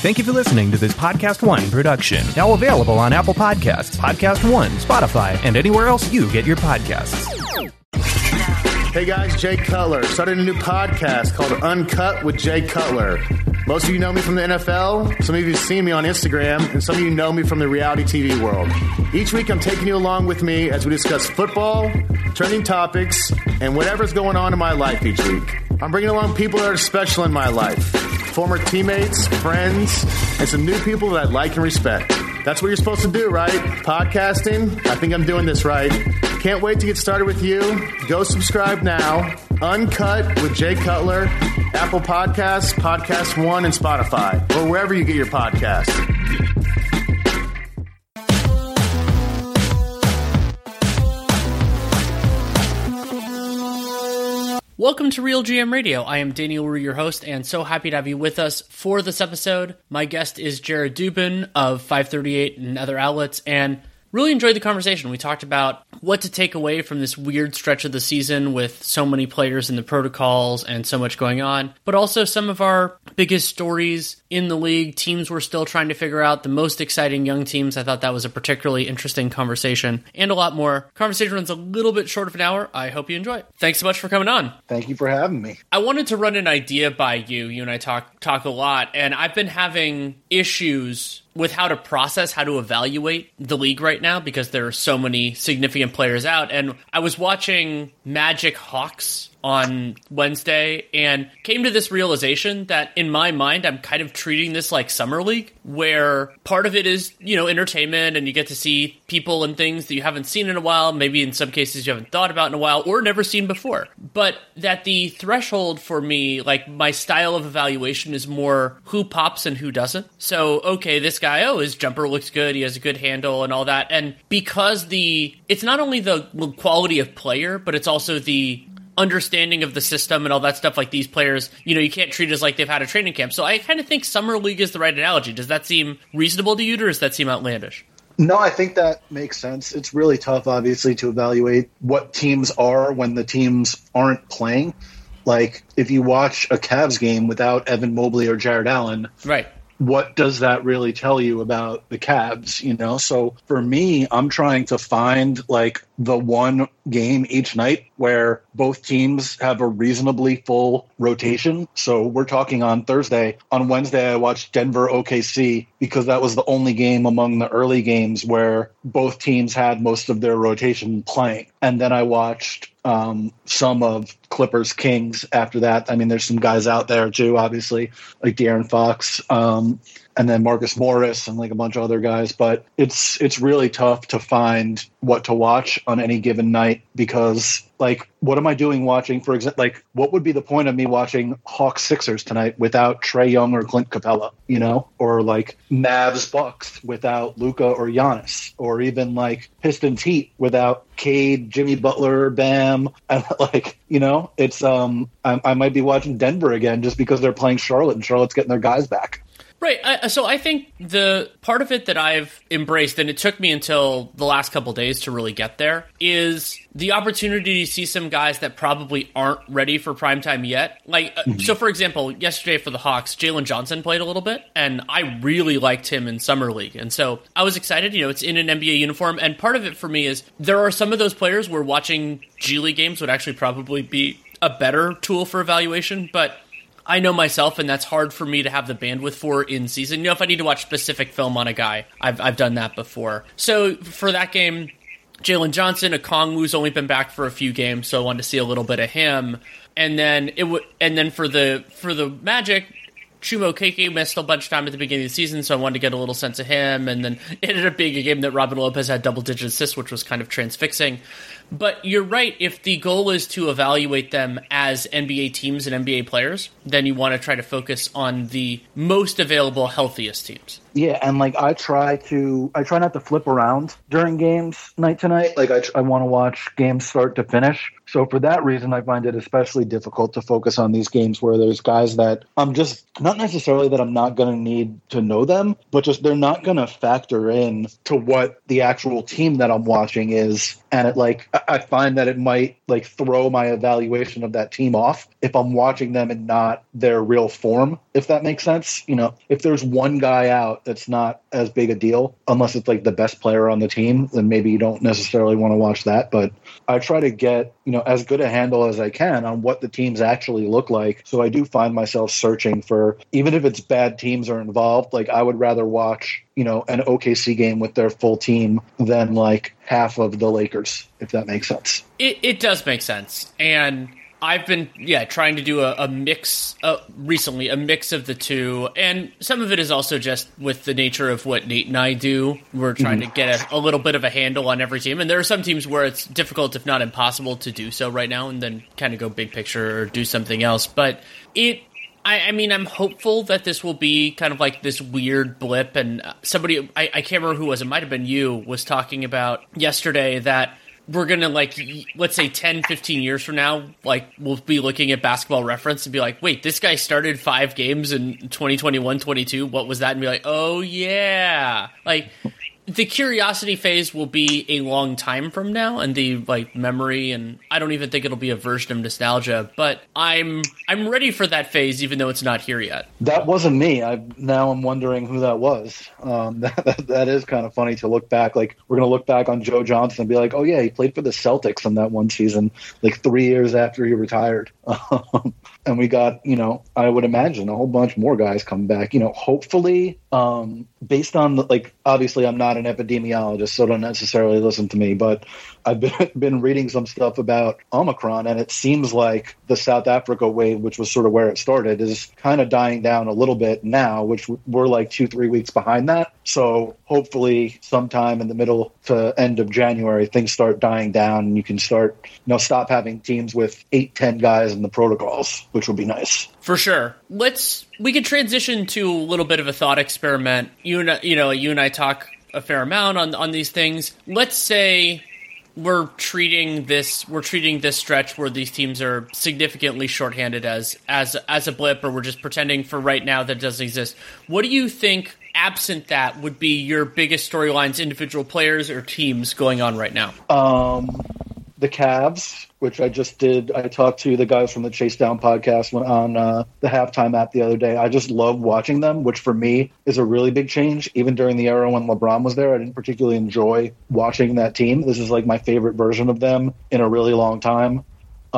Thank you for listening to this Podcast One production. Now available on Apple Podcasts, Podcast One, Spotify, and anywhere else you get your podcasts. Hey guys, Jay Cutler. Started a new podcast called Uncut with Jay Cutler. Most of you know me from the NFL, some of you have seen me on Instagram, and some of you know me from the reality TV world. Each week I'm taking you along with me as we discuss football, trending topics, and whatever's going on in my life each week. I'm bringing along people that are special in my life former teammates, friends, and some new people that I like and respect. That's what you're supposed to do, right? Podcasting. I think I'm doing this right. Can't wait to get started with you. Go subscribe now. Uncut with Jay Cutler, Apple Podcasts, Podcast One, and Spotify, or wherever you get your podcasts. Welcome to Real GM Radio. I am Daniel Leroux, your host, and so happy to have you with us for this episode. My guest is Jared Dubin of 538 and other outlets, and really enjoyed the conversation. We talked about what to take away from this weird stretch of the season with so many players in the protocols and so much going on, but also some of our biggest stories in the league, teams we're still trying to figure out, the most exciting young teams. I thought that was a particularly interesting conversation and a lot more. Conversation runs a little bit short of an hour. I hope you enjoy it. Thanks so much for coming on. Thank you for having me. I wanted to run an idea by you. You and I talk talk a lot, and I've been having issues with how to process, how to evaluate the league right now because there are so many significant players out. And I was watching Magic Hawks on Wednesday and came to this realization that in my mind, I'm kind of treating this like Summer League, where part of it is, you know, entertainment and you get to see people and things that you haven't seen in a while, maybe in some cases you haven't thought about in a while or never seen before. But that the threshold for me, like my style of evaluation is more who pops and who doesn't. So, okay, this guy, oh, his jumper looks good, he has a good handle and all that. And because the, it's not only the quality of player, but it's also the understanding of the system and all that stuff like these players you know you can't treat it as like they've had a training camp so i kind of think summer league is the right analogy does that seem reasonable to you or does that seem outlandish no, I think that makes sense. It's really tough, obviously, to evaluate what teams are when the teams aren't playing. Like, if you watch a Cavs game without Evan Mobley or Jarrett Allen, right? What does that really tell you about the Cavs? You know, so for me, I'm trying to find like the one game each night where both teams have a reasonably full rotation. So we're talking on Thursday. On Wednesday, I watched Denver OKC because that was the only game among the early games where both teams had most of their rotation playing. And then I watched um, some of Clippers Kings after that. I mean, there's some guys out there too, obviously, like De'Aaron Fox. Um, and then Marcus Morris and like a bunch of other guys. But it's it's really tough to find what to watch on any given night because like what am I doing watching for example like what would be the point of me watching Hawks Sixers tonight without Trae Young or Clint Capela, you know? Or like Mavs Bucks without Luka or Giannis, or even like Pistons Heat without Cade, Jimmy Butler, Bam. And like, you know, it's um I, I might be watching Denver again just because they're playing Charlotte and Charlotte's getting their guys back. Right. I, so I think the part of it that I've embraced, and it took me until the last couple days to really get there, is the opportunity to see some guys that probably aren't ready for prime time yet. Like, mm-hmm. so for example, yesterday for the Hawks, Jalen Johnson played a little bit, and I really liked him in Summer League. And so I was excited. You know, it's in an NBA uniform. And part of it for me is there are some of those players where watching G League games would actually probably be a better tool for evaluation, but I know myself, and that's hard for me to have the bandwidth for in season. You know, if I need to watch specific film on a guy, I've, I've done that before. So for that game, Jalen Johnson, Okongwu's only been back for a few games, so I wanted to see a little bit of him. And then it would, and then for the for the Magic, Chuma Okeke missed a bunch of time at the beginning of the season, so I wanted to get a little sense of him. And then it ended up being a game that Robin Lopez had double digit assists, which was kind of transfixing. But you're right. If the goal is to evaluate them as NBA teams and NBA players, then you want to try to focus on the most available, healthiest teams. Yeah, and like I try to, I try not to flip around during games night to night. Like I, I want to watch games start to finish. So for that reason, I find it especially difficult to focus on these games where there's guys that I'm just not necessarily that I'm not going to need to know them, but just they're not going to factor in to what the actual team that I'm watching is. And it like I find that it might like throw my evaluation of that team off if I'm watching them and not their real form, if that makes sense. You know, if there's one guy out that's not as big a deal, unless it's like the best player on the team, then maybe you don't necessarily want to watch that. But I try to get, you know, as good a handle as I can on what the teams actually look like. So I do find myself searching for, even if it's bad teams are involved, like I would rather watch, you know, an OKC game with their full team than like half of the Lakers, if that makes sense. It, it does make sense. And I've been yeah trying to do a, a mix uh, recently, a mix of the two, and some of it is also just with the nature of what Nate and I do. We're trying mm-hmm. to get a, a, little bit of a handle on every team, and there are some teams where it's difficult, if not impossible, to do so right now, and then kind of go big picture or do something else. But it I, I, mean, I'm hopeful that this will be kind of like this weird blip. And uh, somebody, I, I, can't remember who was, it might have been you, was talking about yesterday that we're gonna like let's say 10 15 years from now like we'll be looking at basketball reference and be like wait this guy started five games in 2021 22 what was that? And be like oh yeah. Like the curiosity phase will be a long time from now and the like memory and I don't even think it'll be a version of nostalgia but I'm I'm ready for that phase even though it's not here yet. That wasn't me. I now I'm wondering who that was. Um, that, that, that is kind of funny to look back. Like we're gonna look back on Joe Johnson and be like oh yeah he played for the Celtics in that one season like three years after he retired. And we got you know I would imagine a whole bunch more guys coming back. You know hopefully um, based on the, like obviously I'm not an epidemiologist, so don't necessarily listen to me. But I've been, been reading some stuff about Omicron, and it seems like the South Africa wave, which was sort of where it started, is kind of dying down a little bit now, which we're like two, three weeks behind that. So hopefully, sometime in the middle to end of January, things start dying down, and you can start, you know, stop having teams with eight, ten guys in the protocols, which would be nice. For sure. Let's we could transition to a little bit of a thought experiment. You and you know, you and I talk a fair amount on on these things. Let's say we're treating this we're treating this stretch where these teams are significantly shorthanded as as as a blip or we're just pretending for right now that doesn't exist. What do you think absent that would be your biggest storylines individual players or teams going on right now? Um the Cavs, which I just did. I talked to the guys from the Chase Down podcast on uh, the halftime app the other day. I just love watching them, which for me is a really big change. Even during the era when LeBron was there, I didn't particularly enjoy watching that team. This is like my favorite version of them in a really long time.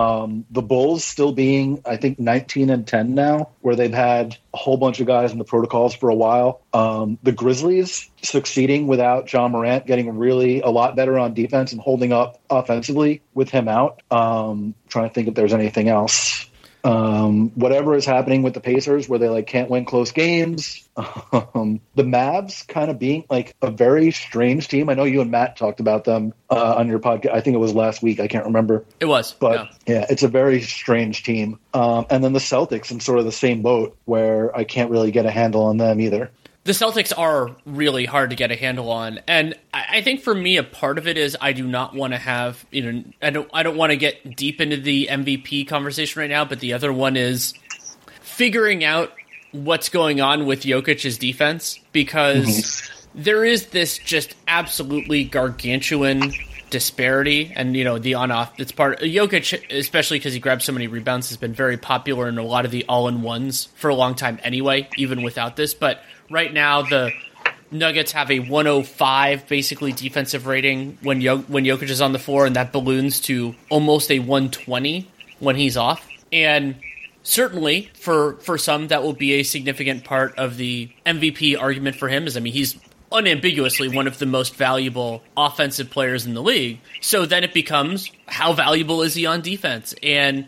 Um, the Bulls still being, I think, 19 and 10 now, where they've had a whole bunch of guys in the protocols for a while. Um, the Grizzlies succeeding without Ja Morant, getting really a lot better on defense and holding up offensively with him out. Um, trying to think if there's anything else um, whatever is happening with the Pacers, where they like can't win close games. Um, the Mavs kind of being like a very strange team. I know you and Matt talked about them uh, on your podcast. I think it was last week. I can't remember. It was, but yeah, yeah it's a very strange team. Um, and then the Celtics in sort of the same boat, where I can't really get a handle on them either the Celtics are really hard to get a handle on, and I think for me a part of it is I do not want to have you know I don't I don't want to get deep into the MVP conversation right now, but the other one is figuring out what's going on with Jokic's defense because mm-hmm. there is this just absolutely gargantuan disparity and you know the on off it's part Jokic especially because he grabs so many rebounds has been very popular in a lot of the all in ones for a long time anyway even without this but right now the Nuggets have a 105 basically defensive rating when Yo- when Jokic is on the floor, and that balloons to almost a 120 when he's off. And certainly for for some that will be a significant part of the MVP argument for him. Is I mean he's unambiguously one of the most valuable offensive players in the league. So then it becomes how valuable is he on defense? And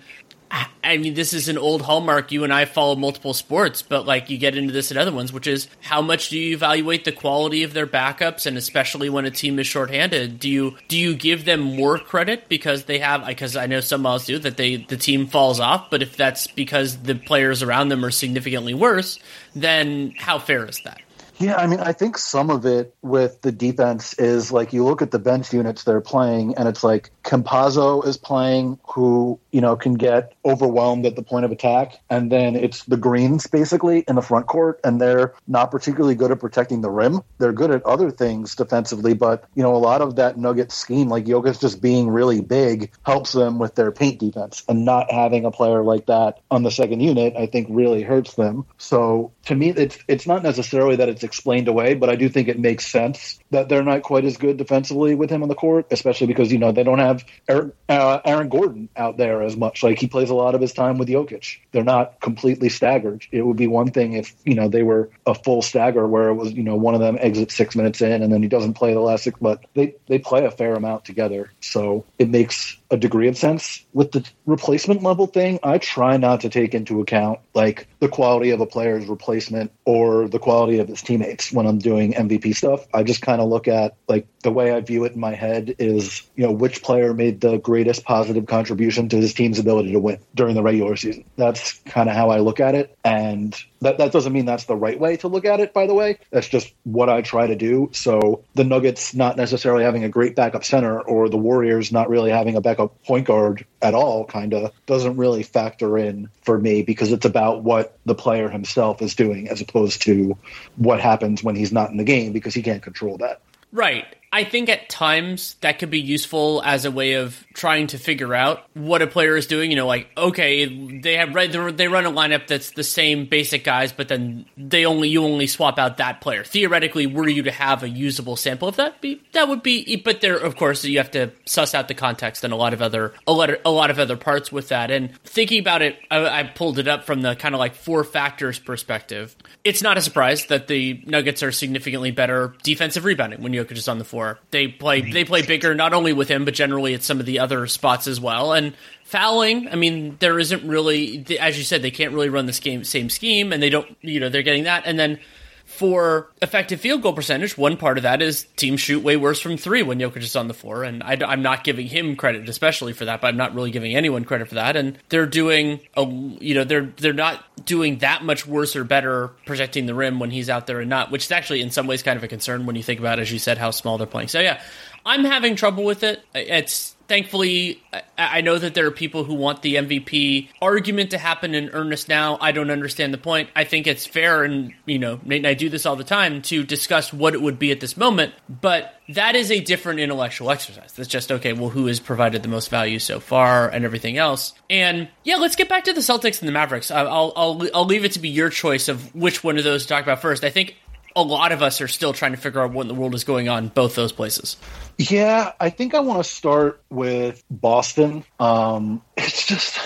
I mean, this is an old hallmark. You and I follow multiple sports, but like you get into this in other ones, which is how much do you evaluate the quality of their backups, and especially when a team is shorthanded, do you do you give them more credit because they have? Because I know some else do that they the team falls off, but if that's because the players around them are significantly worse, then how fair is that? Yeah, I mean, I think some of it with the defense is like you look at the bench units they're playing, and it's like Campazzo is playing, who you know can get overwhelmed at the point of attack, and then it's the Greens basically in the front court, and they're not particularly good at protecting the rim. They're good at other things defensively, but you know a lot of that Nugget scheme, like Jokic just being really big, helps them with their paint defense, and not having a player like that on the second unit, I think, really hurts them. So to me, it's it's not necessarily that it's explained away, but I do think it makes sense that they're not quite as good defensively with him on the court, especially because you know they don't have Aaron, uh, Aaron Gordon out there as much. Like he plays a lot of his time with Jokic. They're not completely staggered. It would be one thing if you know they were a full stagger where it was you know one of them exits six minutes in and then he doesn't play the last six, but they they play a fair amount together, so it makes a degree of sense. With the replacement level thing, I try not to take into account like the quality of a player's replacement or the quality of his teammates when I'm doing MVP stuff. I just kind of look at like the way I view it in my head is, you know, which player made the greatest positive contribution to his team's ability to win during the regular season. That's kind of how I look at it. And that, that doesn't mean that's the right way to look at it, by the way. That's just what I try to do. So the Nuggets not necessarily having a great backup center or the Warriors not really having a backup point guard at all kind of doesn't really factor in for me because it's about what the player himself is doing as opposed to what happens when he's not in the game because he can't control that. Right. I think at times that could be useful as a way of trying to figure out what a player is doing. You know, like okay, they have they run a lineup that's the same basic guys, but then they only you only swap out that player. Theoretically, were you to have a usable sample of that, be that would be. But there, of course, you have to suss out the context and a lot of other a lot of, a lot of other parts with that. And thinking about it, I, I pulled it up from the kind of like four factors perspective. It's not a surprise that the Nuggets are significantly better defensive rebounding when Jokic is on the floor they play they play bigger not only with him but generally at some of the other spots as well. And fouling, I mean, there isn't really as you said they can't really run the same same scheme and they don't you know they're getting that. And then for effective field goal percentage, one part of that is teams shoot way worse from three when Jokic is on the floor, and I, am not giving him credit especially for that, but I'm not really giving anyone credit for that. And they're doing a, you know, they're they're not doing that much worse or better protecting the rim when he's out there and not, which is actually in some ways kind of a concern when you think about, as you said, how small they're playing. So yeah, I'm having trouble with it. It's thankfully, I know that there are people who want the MVP argument to happen in earnest now. I don't understand the point. I think it's fair, and you know, Nate and I do this all the time to discuss what it would be at this moment. But that is a different intellectual exercise. That's just okay. Well, who has provided the most value so far, and everything else. And yeah, let's get back to the Celtics and the Mavericks. I'll I'll I'll leave it to be your choice of which one of those to talk about first. I think a lot of us are still trying to figure out what in the world is going on both those places. Yeah, I think I want to start with Boston. Um, it's just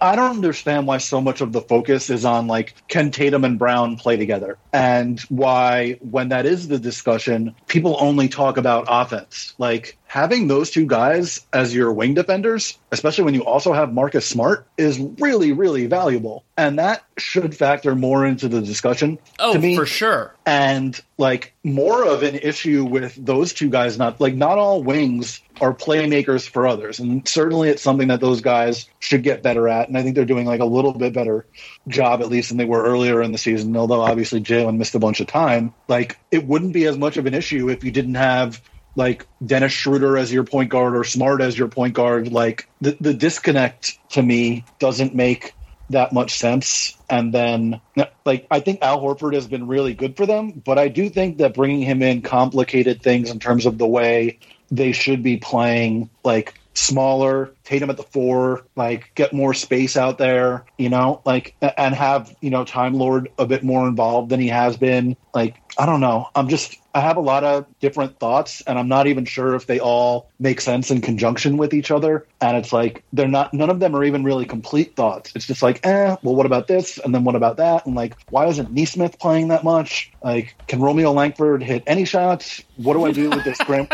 I don't understand why so much of the focus is on like can Tatum and Brown play together, and why when that is the discussion, people only talk about offense. Like having those two guys as your wing defenders, especially when you also have Marcus Smart, is really, really valuable. And that should factor more into the discussion. Oh, to me. for sure. And like more of an issue with those two guys, not like not all wings are playmakers for others. And certainly it's something that those guys should get better at. And I think they're doing like a little bit better job, at least than they were earlier in the season. Although obviously Jaylen missed a bunch of time. Like it wouldn't be as much of an issue if you didn't have like Dennis Schroeder as your point guard or Smart as your point guard. Like the, the disconnect to me doesn't make that much sense. And then, like, I think Al Horford has been really good for them, but I do think that bringing him in complicated things in terms of the way they should be playing, like, smaller, Tatum at the four, like get more space out there, you know, like and have, you know, Time Lord a bit more involved than he has been. Like, I don't know. I'm just I have a lot of different thoughts and I'm not even sure if they all make sense in conjunction with each other. And it's like they're not none of them are even really complete thoughts. It's just like, eh, well what about this? And then what about that? And like, why isn't Nesmith playing that much? Like, can Romeo Langford hit any shots? What do I do with this Grant?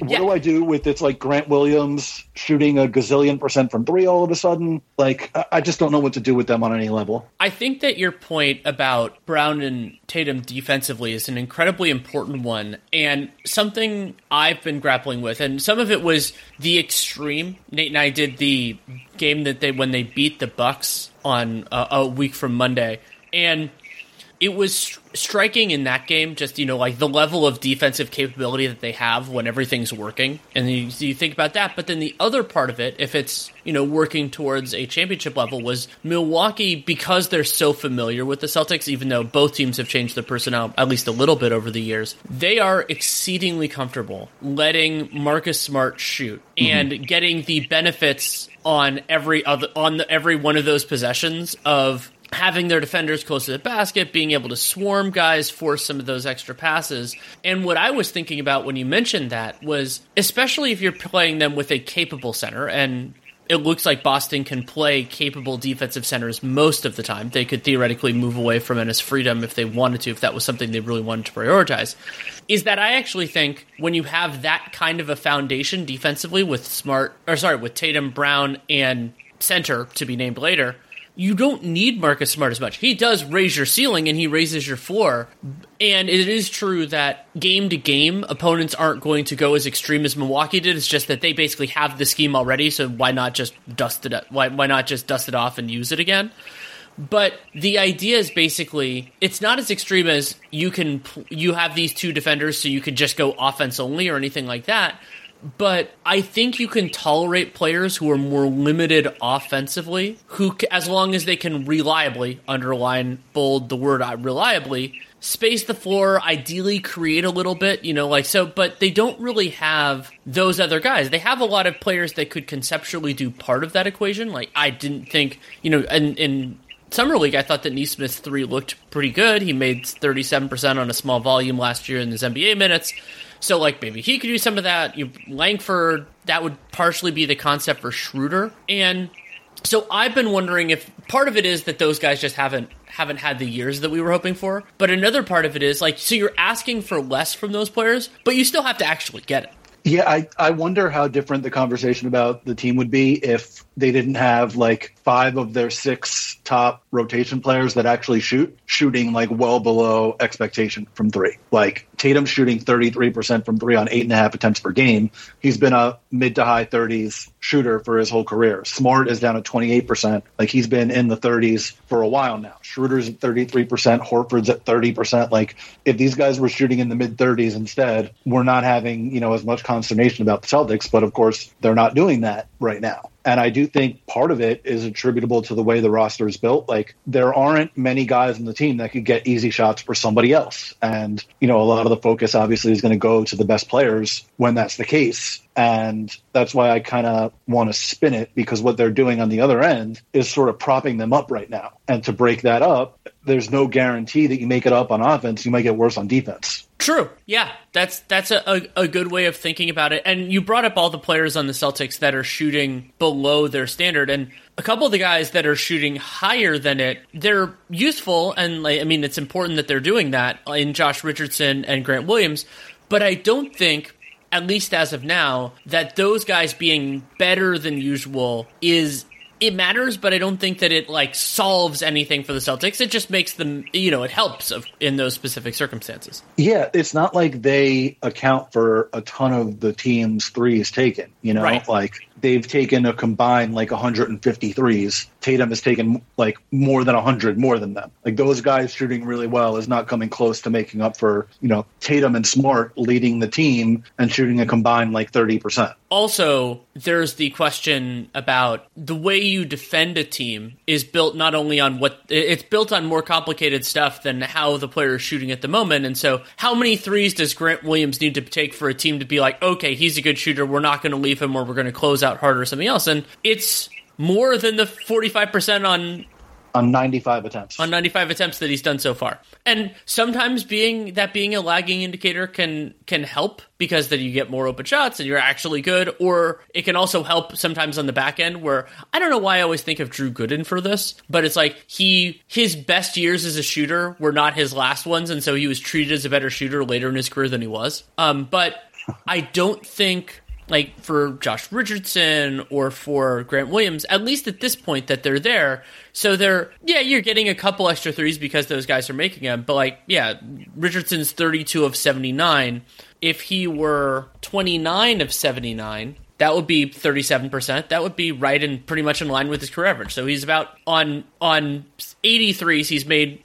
What Yeah. do I do with it's like Grant Williams shooting a gazillion percent from three all of a sudden? Like, I- just don't know what to do with them on any level. I think that your point about Brown and Tatum defensively is an incredibly important one and something I've been grappling with. And some of it was the extreme. Nate and I did the game that they when they beat the Bucks on uh, a week from Monday, and it was striking in that game just you know like the level of defensive capability that they have when everything's working and you, you think about that. But then the other part of it if it's you know working towards a championship level was milwaukee because they're so familiar with the celtics even though both teams have changed their personnel at least a little bit over the years they are exceedingly comfortable letting marcus smart shoot mm-hmm. and getting the benefits on every other on the, every one of those possessions of having their defenders close to the basket, being able to swarm guys, force some of those extra passes. And what I was thinking about when you mentioned that was, especially if you're playing them with a capable center, and it looks like Boston can play capable defensive centers most of the time. They could theoretically move away from Enes Freedom if they wanted to, if that was something they really wanted to prioritize. Is that I actually think when you have that kind of a foundation defensively with Smart, or sorry, with Tatum, Brown, and center to be named later, you don't need Marcus Smart as much. He does raise your ceiling and he raises your floor. And it is true that game to game, opponents aren't going to go as extreme as Milwaukee did. It's just that they basically have the scheme already, so why not just dust it? Why why not just dust it off and use it again? But the idea is basically it's not as extreme as you can you have these two defenders, so you could just go offense only or anything like that but I think you can tolerate players who are more limited offensively, who, as long as they can reliably underline bold the word uh, reliably, space the floor, ideally create a little bit, you know, like so. But they don't really have those other guys. They have a lot of players that could conceptually do part of that equation. Like I didn't think, you know, and in summer league, I thought that Nesmith's three looked pretty good. He made thirty seven percent on a small volume last year in his NBA minutes. So like maybe he could do some of that. You Langford, that would partially be the concept for Schroeder. And so I've been wondering if part of it is that those guys just haven't haven't had the years that we were hoping for. But another part of it is like so you're asking for less from those players, but you still have to actually get it. Yeah, I, I wonder how different the conversation about the team would be if they didn't have like five of their six top rotation players that actually shoot, shooting like well below expectation from three. Like Tatum shooting 33% from three on eight and a half attempts per game. He's been a mid to high 30s shooter for his whole career. Smart is down at 28%. Like he's been in the 30s for a while now. Schroeder's at 33%, Horford's at 30%. Like if these guys were shooting in the mid 30s instead, we're not having, you know, as much consternation about the Celtics, but of course they're not doing that right now. And I do think part of it is attributable to the way the roster is built. Like there aren't many guys in the team that could get easy shots for somebody else. And, you know, a lot of the focus obviously is going to go to the best players when that's the case. And that's why I kind of want to spin it because what they're doing on the other end is sort of propping them up right now. And to break that up, there's no guarantee that you make it up on offense. You might get worse on defense. True. Yeah, that's that's a, a, a good way of thinking about it. And you brought up all the players on the Celtics that are shooting below their standard, and a couple of the guys that are shooting higher than it. They're useful, and like, I mean, it's important that they're doing that in Josh Richardson and Grant Williams. But I don't think, at least as of now, that those guys being better than usual is it matters, but I don't think that it like solves anything for the Celtics. It just makes them, you know, it helps of, in those specific circumstances. Yeah, it's not like they account for a ton of the team's threes taken. You know, Right. like they've taken a combined like 153s. Tatum has taken like more than 100 more than them. Like those guys shooting really well is not coming close to making up for, you know, Tatum and Smart leading the team and shooting a combined like 30%. Also, there's the question about the way you defend a team is built not only on what it's built on more complicated stuff than how the player is shooting at the moment. And so, how many threes does Grant Williams need to take for a team to be like, okay, he's a good shooter, we're not going to leave him or we're going to close out harder or something else? And it's more than the 45% on on 95 attempts. On 95 attempts that he's done so far. And sometimes being that being a lagging indicator can can help because then you get more open shots and you're actually good or it can also help sometimes on the back end where I don't know why I always think of Drew Gooden for this, but it's like he his best years as a shooter were not his last ones and so he was treated as a better shooter later in his career than he was. Um but I don't think like for Josh Richardson or for Grant Williams, at least at this point that they're there. So they're, yeah, you're getting a couple extra threes because those guys are making them. But like, yeah, Richardson's 32 of 79. If he were 29 of 79, that would be 37%. That would be right and pretty much in line with his career average. So he's about on on 83s, he's made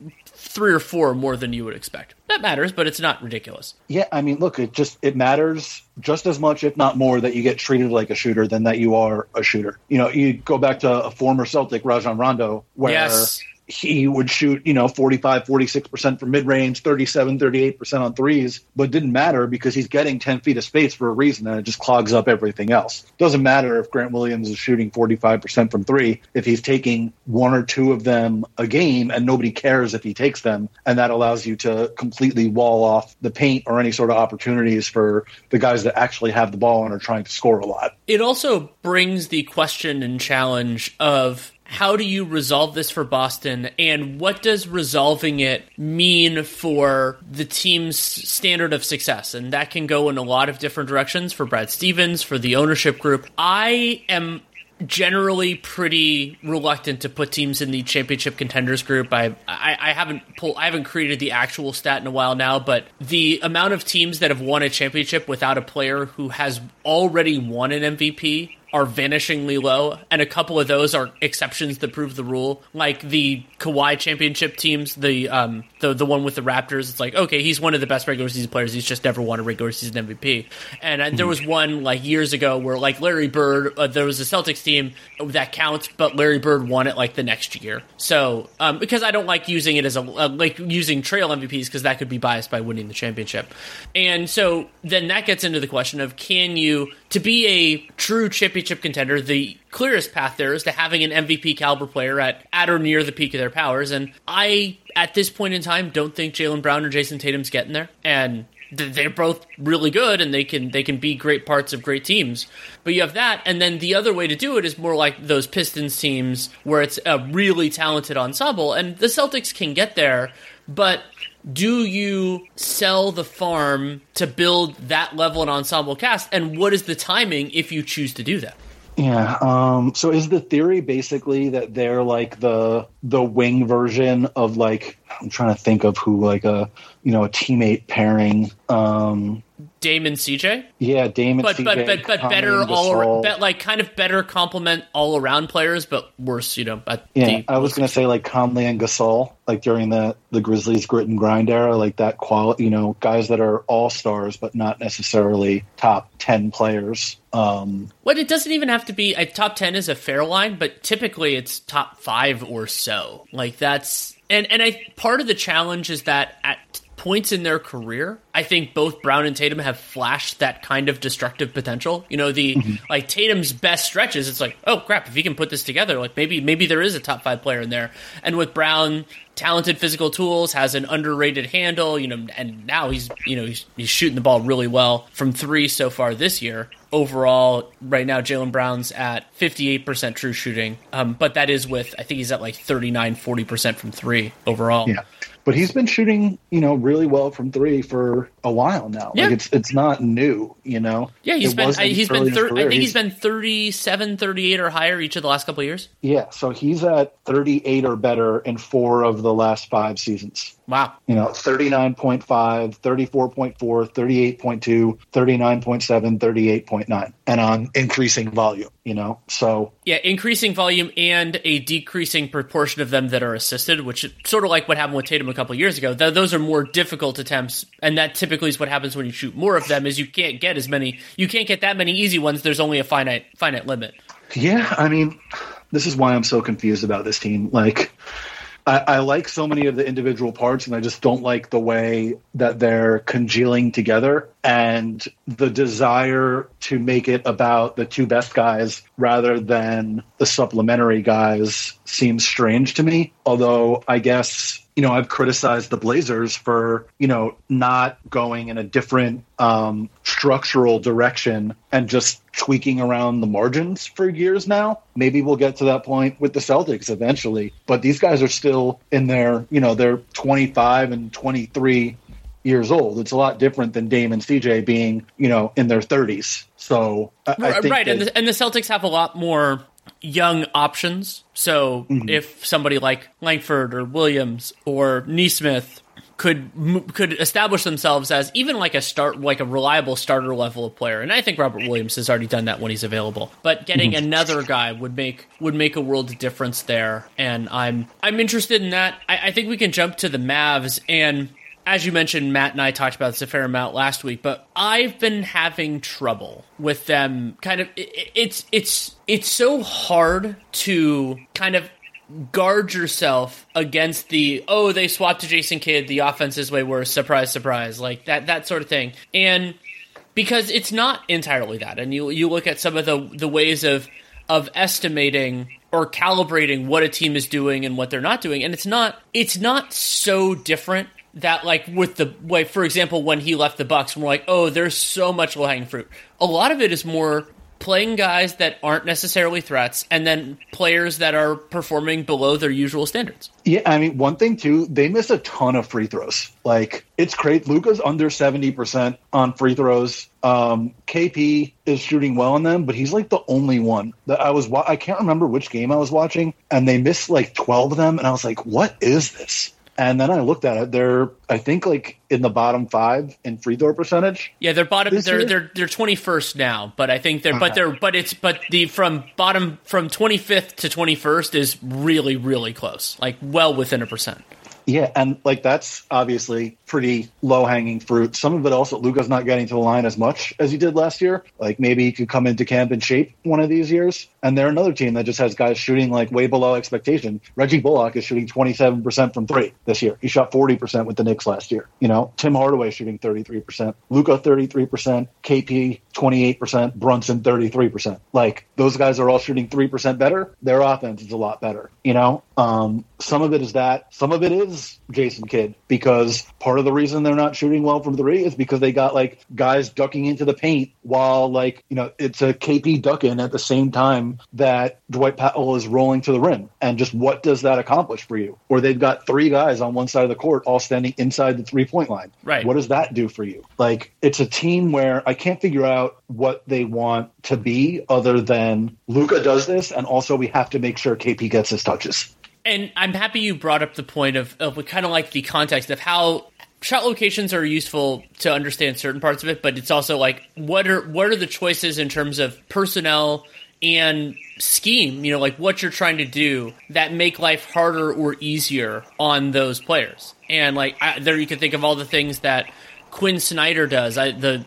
three or four more than you would expect. That matters, but it's not ridiculous. Yeah, I mean, look, it just it matters just as much, if not more, that you get treated like a shooter than that you are a shooter. You know, you go back to a former Celtic, Rajon Rondo, where yes he would shoot, you know, 45, 46% from mid range, 37, 38% on threes, but didn't matter because he's getting 10 feet of space for a reason and it just clogs up everything else. Doesn't matter if Grant Williams is shooting 45% from three, if he's taking one or two of them a game and nobody cares if he takes them. And that allows you to completely wall off the paint or any sort of opportunities for the guys that actually have the ball and are trying to score a lot. It also brings the question and challenge of how do you resolve this for Boston, and what does resolving it mean for the team's standard of success? And that can go in a lot of different directions for Brad Stevens, for the ownership group. I am generally pretty reluctant to put teams in the championship contenders group. I, I, I haven't pulled, I haven't created the actual stat in a while now, but the amount of teams that have won a championship without a player who has already won an MVP are vanishingly low, and a couple of those are exceptions that prove the rule. Like the Kawhi championship teams, the um the the one with the Raptors. It's like okay, he's one of the best regular season players. He's just never won a regular season MVP. And uh, there was one like years ago where like Larry Bird, uh, there was a Celtics team that counts, but Larry Bird won it like the next year. So um, because I don't like using it as a uh, like using trail MVPs because that could be biased by winning the championship. And so then that gets into the question of can you to be a true championship contender, the clearest path there is to having an MVP caliber player at at or near the peak of their powers. And I, at this point in time, don't think Jaylen Brown or Jayson Tatum's getting there. And they're both really good and they can they can be great parts of great teams. But you have that, and then the other way to do it is more like those Pistons teams where it's a really talented ensemble, and the Celtics can get there, but do you sell the farm to build that level of ensemble cast? And what is the timing if you choose to do that? Yeah um, so is the theory basically that they're like the the wing version of like i'm trying to think of who like a you know a teammate pairing um Damon CJ. Yeah, Damon but, CJ. But but but better all around, bet, like kind of better complement all around players, but worse, you know. yeah, I was gonna say like Conley and Gasol, like during the the Grizzlies grit and grind era, like that quality, you know, guys that are all stars but not necessarily top ten players. Um, well, it doesn't even have to be a top ten is a fair line, but typically it's top five or so. Like that's and and I part of the challenge is that at points in their career, I think both Brown and Tatum have flashed that kind of destructive potential. You know, the mm-hmm. like Tatum's best stretches, it's like, oh crap, if he can put this together, like maybe maybe there is a top five player in there. And with Brown, talented physical tools, has an underrated handle, you know, and now he's you know he's, he's shooting the ball really well from three so far this year. Overall, right now Jaylen Brown's at 58% true shooting, um, but that is with I think he's at like 39, 40% from three overall. Yeah but he's been shooting, you know, really well from three for a while now. Yeah. Like it's it's not new, you know. Yeah, he's it been uh, I, he's been thir- I think he's, he's been 37, 38 or higher each of the last couple of years. Yeah, so he's at 38 or better in four of the last 5 seasons. Wow. You know, 39.5, 34.4, 38.2, 39.7, 38.9 and on increasing volume. you know. So yeah, increasing volume and a decreasing proportion of them that are assisted, which is sort of like what happened with Tatum a couple years ago. Th- those are more difficult attempts, and that typically is what happens when you shoot more of them. Is you can't get as many, you can't get that many easy ones. There's only a finite finite limit. Yeah, I mean, this is why I'm so confused about this team. Like, I, I, like so many of the individual parts, and I just don't like the way that they're congealing together and the desire to make it about the two best guys rather than the supplementary guys seems strange to me. Although I guess you know, I've criticized the Blazers for, you know, not going in a different um, structural direction and just tweaking around the margins for years now. Maybe we'll get to that point with the Celtics eventually. But these guys are still in their, you know, they're 25 and 23 years old. It's a lot different than Dame and CJ being, you know, in their 30s. So, I, I right, that, and the, and the Celtics have a lot more young options. So mm-hmm. if somebody like Langford or Williams or Nesmith could could establish themselves as even like a start like a reliable starter level of player and I think Robert Williams has already done that when he's available but getting mm-hmm. another guy would make would make a world of difference there and I'm I'm interested in that I, I think we can jump to the Mavs and as you mentioned, Matt and I talked about this a fair amount last week, but I've been having trouble with them. Kind of, it, it's it's it's so hard to kind of guard yourself against the oh they swapped to Jason Kidd, the offense is way worse, surprise, surprise, like that that sort of thing, and because it's not entirely that, and you you look at some of the the ways of of estimating or calibrating what a team is doing and what they're not doing and it's not it's not so different that like with the way for example when he left the bucks we're like oh there's so much low hanging fruit. A lot of it is more playing guys that aren't necessarily threats and then players that are performing below their usual standards. Yeah i mean one thing too they miss a ton of free throws. Like it's great. Luka's under 70% on free throws. Um, kp is shooting well on them but he's like the only one that i was wa- i can't remember which game i was watching and they missed like 12 of them and i was like what is this and then I looked at it. They're, I think, like in the bottom five in free throw percentage. Yeah, they're bottom. They're year? they're they're twenty first now, but I think they're okay. but they're but it's but the from bottom from twenty fifth to twenty first is really really close, like well within a percent. Yeah, and like that's obviously pretty low hanging fruit. Some of it also Luka's not getting to the line as much as he did last year. Like maybe he could come into camp and shape one of these years. And they're another team that just has guys shooting like way below expectation. Reggie Bullock is shooting 27% from three this year. He shot 40% with the Knicks last year. You know, Tim Hardaway shooting 33%, Luka 33%, KP 28%, Brunson 33%. Like those guys are all shooting 3% better. Their offense is a lot better. You know, um, some of it is that. Some of it is Jason Kidd because part of the reason they're not shooting well from three is because they got like guys ducking into the paint while like you know it's a KP duck in at the same time that Dwight Powell is rolling to the rim. And just what does that accomplish for you? Or they've got three guys on one side of the court all standing inside the three point line. Right. What does that do for you? Like it's a team where I can't figure out what they want to be other than Luka does this and also we have to make sure KP gets his touches. And I'm happy you brought up the point of, of kind of like the context of how shot locations are useful to understand certain parts of it, but it's also like what are what are the choices in terms of personnel and scheme, you know, like what you're trying to do that make life harder or easier on those players. And like I, there you can think of all the things that Quin Snyder does, I, the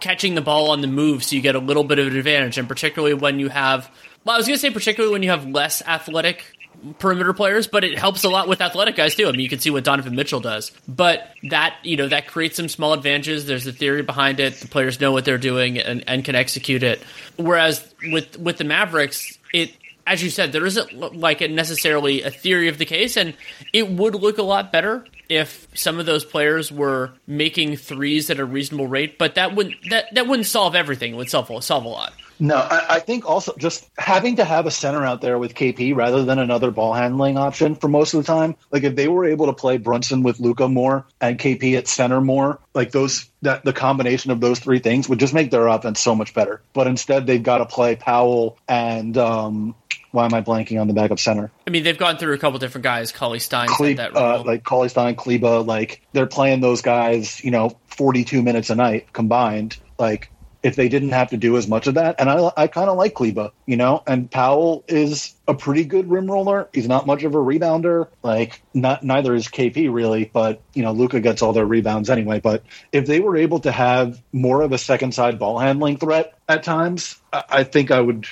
catching the ball on the move so you get a little bit of an advantage and particularly when you have well, I was going to say particularly when you have less athletic perimeter players, but it helps a lot with athletic guys too. I mean, you can see what Donovan Mitchell does, but that you know that creates some small advantages. There's a theory behind it. The players know what they're doing and, and can execute it. Whereas with with the Mavericks, it as you said, there isn't like a necessarily a theory of the case, and it would look a lot better if some of those players were making threes at a reasonable rate. But that wouldn't that that wouldn't solve everything. It would solve solve a lot. No, I, I, think also just having to have a center out there with KP rather than another ball handling option for most of the time. Like if they were able to play Brunson with Luka more and KP at center more, like those that the combination of those three things would just make their offense so much better. But instead, they've got to play Powell and um, why am I blanking on the backup center? I mean, they've gone through a couple different guys. Cauley-Stein, Cle- that uh, like Cauley-Stein, Kleber, like they're playing those guys, you know, 42 minutes a night combined. Like if they didn't have to do as much of that. And I, I kind of like Kleber, you know, and Powell is a pretty good rim roller. He's not much of a rebounder. Like not neither is KP really, but you know Luka gets all their rebounds anyway. But if they were able to have more of a second side ball handling threat at times, I think I would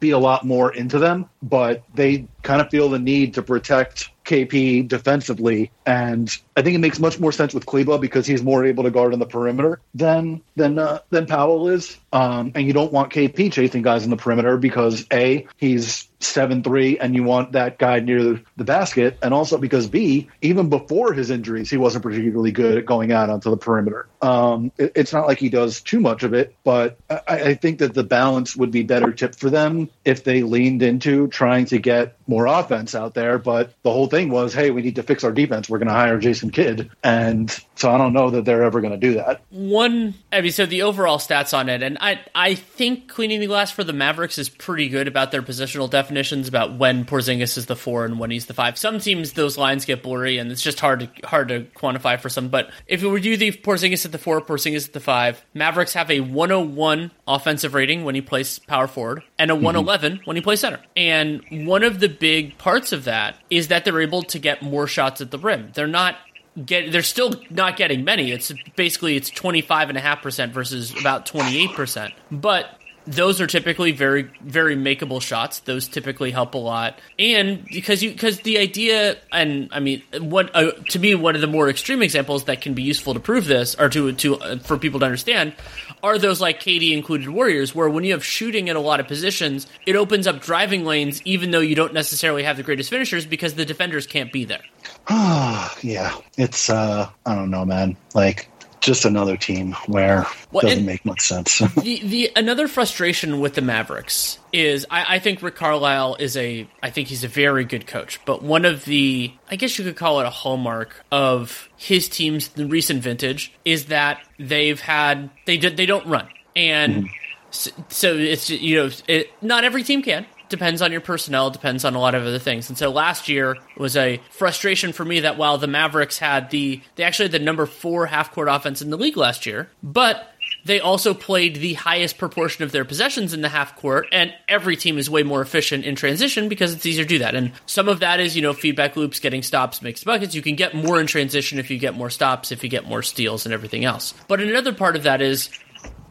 be a lot more into them. But they kind of feel the need to protect KP defensively, and I think it makes much more sense with Kleber because he's more able to guard on the perimeter than than uh, than Powell is. Um, and you don't want KP chasing guys in the perimeter because a he's seven three, and you want that guy near the basket, and also because B, even before his injuries, he wasn't particularly good at going out onto the perimeter. Um, it, it's not like he does too much of it, but I, I think that the balance would be better tipped for them if they leaned into trying to get more offense out there. But the whole thing was, hey, we need to fix our defense. We're going to hire Jason Kidd, and so I don't know that they're ever going to do that. One, I mean, so the overall stats on it, and I, I think cleaning the glass for the Mavericks is pretty good about their positional definitions about when Porzingis is the four and when he's the five. Some teams those lines get blurry, and it's just hard to hard to quantify for some. But if we do the Porzingis at the four, Porzingis at the five, Mavericks have a 101 offensive rating when he plays power forward and a 111 mm-hmm. when he plays center. And one of the big parts of that is that they're able to get more shots at the rim. They're not get they're still not getting many. It's basically it's 25.5% versus about 28%. But those are typically very very makeable shots. Those typically help a lot. And because you because the idea and i mean what uh, to me one of the more extreme examples that can be useful to prove this or to to uh, for people to understand are those like KD included warriors where when you have shooting in a lot of positions it opens up driving lanes even though you don't necessarily have the greatest finishers because the defenders can't be there. Yeah. It's uh i don't know man. Like just another team where well, doesn't make much sense. the the another frustration with the Mavericks is I, I, think Rick Carlisle is a I think he's a very good coach, but one of the I guess you could call it a hallmark of his team's the recent vintage is that they've had they did they don't run and. Mm-hmm. So, so it's you know it, not every team can depends on your personnel, depends on a lot of other things. And so last year was a frustration for me that while the Mavericks had the they actually had the number four half court offense in the league last year, but they also played the highest proportion of their possessions in the half court, and every team is way more efficient in transition because it's easier to do that. And some of that is, you know, feedback loops, getting stops makes buckets. You can get more in transition if you get more stops, if you get more steals, and everything else. But another part of that is,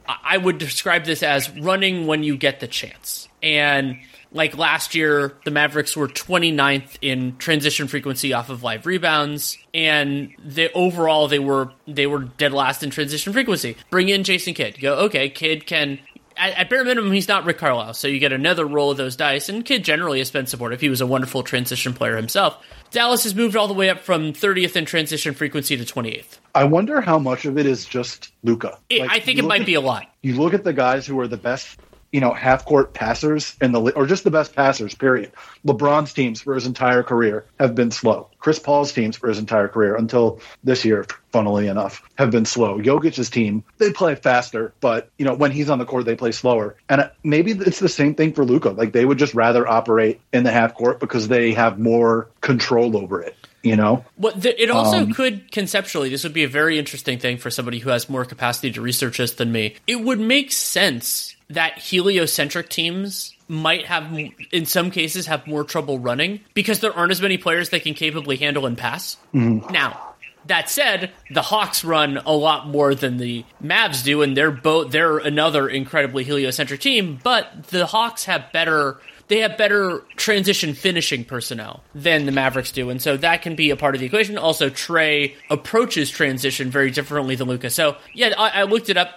I would describe this as running when you get the chance. And like last year, the Mavericks were 29th in transition frequency off of live rebounds, and the overall they were they were dead last in transition frequency. Bring in Jason Kidd. Go okay, Kidd can at, at, bare minimum, he's not Rick Carlisle, so you get another roll of those dice. And Kidd generally has been supportive. He was a wonderful transition player himself. Dallas has moved all the way up from 30th in transition frequency to 28th. I wonder how much of it is just Luka. Like, I think it might at, be a lot. You look at the guys who are the best you know, half court passers in the or just the best passers. Period. LeBron's teams for his entire career have been slow. Chris Paul's teams for his entire career until this year, funnily enough, have been slow. Jokic's team they play faster, but you know when he's on the court they play slower. And maybe it's the same thing for luka Like they would just rather operate in the half court because they have more control over it you know well it also um, could conceptually this would be a very interesting thing for somebody who has more capacity to research this than me it would make sense that heliocentric teams might have in some cases have more trouble running because there aren't as many players they can capably handle and pass. Mm-hmm. Now, that said, the Hawks run a lot more than the Mavs do, and they're both they're another incredibly heliocentric team. But the Hawks have better they have better transition finishing personnel than the Mavericks do, and so that can be a part of the equation. Also, Trae approaches transition very differently than Luka. So yeah, I, I looked it up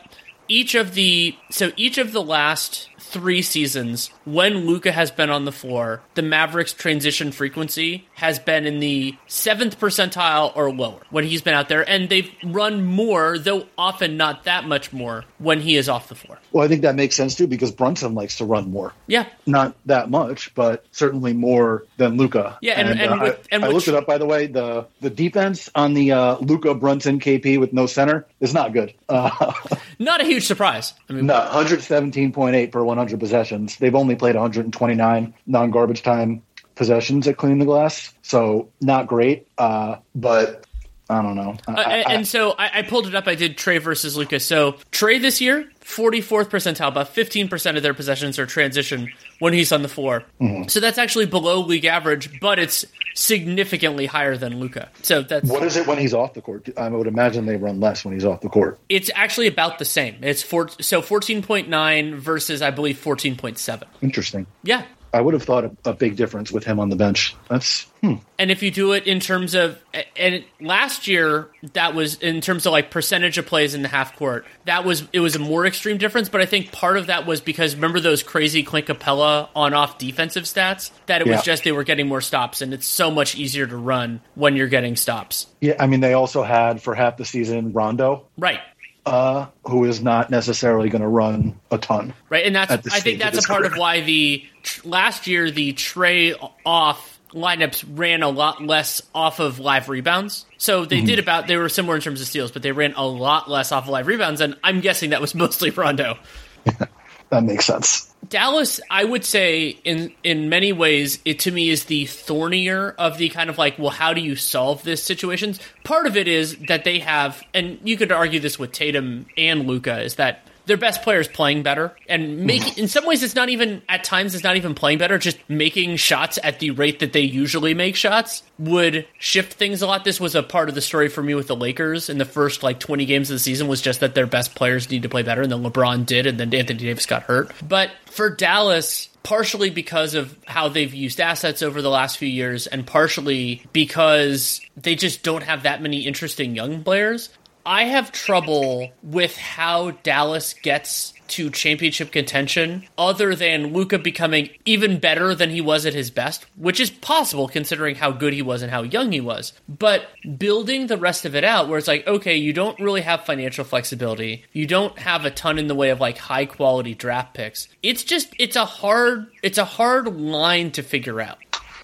each of the so each of the last three seasons, when Luka has been on the floor, the Mavericks' transition frequency has been in the seventh percentile or lower when he's been out there, and they've run more, though often not that much more, when he is off the floor. Well, I think that makes sense too because Brunson likes to run more. Yeah, not that much, but certainly more than Luka. Yeah, and, and, and, uh, with, and I, I looked it up by the way. The the defense on the uh, Luka Brunson KP with no center is not good. Uh, not a huge surprise. I mean, no, 117.8 per 100 possessions. They've only played 129 non garbage time possessions at cleaning the glass, so not great. Uh, but I don't know. I, Uh, I- and so I, I pulled it up. I did Trae versus Luka. So Trae this year, 44th percentile, about 15% of their possessions are transition when he's on the floor. Mm-hmm. So that's actually below league average, but it's significantly higher than Luka. So that's what is it when he's off the court? I would imagine they run less when he's off the court. it's actually about the same. It's four, so 14.9 versus I believe 14.7. Interesting. Yeah. I would have thought a, a big difference with him on the bench. That's hmm. And if you do it in terms of, and last year that was in terms of like percentage of plays in the half court, that was it was a more extreme difference. But I think part of that was because remember those crazy Clint Capela on off defensive stats that it was just they were getting more stops, and it's so much easier to run when you're getting stops. yeah. I mean, they also had for half the season Rondo, Right. Uh, who is not necessarily going to run a ton. Right, and that's I think that's a part career. of why the last year the Trae off lineups ran a lot less off of live rebounds. So Mm-hmm. they did about they were similar in terms of steals, but they ran a lot less off of live rebounds, and I'm guessing that was mostly Rondo. That makes sense. Dallas, I would say, in in many ways, it to me is the thornier of the kind of like, well, how do you solve this situations? Part of it is that they have, and you could argue this with Tatum and Luka, is that their best players playing better. And make hmm. in some ways it's not even at times it's not even playing better. Just making shots at the rate that they usually make shots would shift things a lot. This was a part of the story for me with the lakers in the first like 20 games of the season was just that their best players need to play better and then lebron did and then anthony davis got hurt. But for dallas partially because of how they've used assets over the last few years and partially because they just don't have that many interesting young players I have trouble with how Dallas gets to championship contention other than Luka becoming even better than he was at his best, which is possible considering how good he was and how young he was. But building the rest of it out where it's like, okay, you don't really have financial flexibility. You don't have a ton in the way of like high quality draft picks. It's just it's a hard it's a hard line to figure out.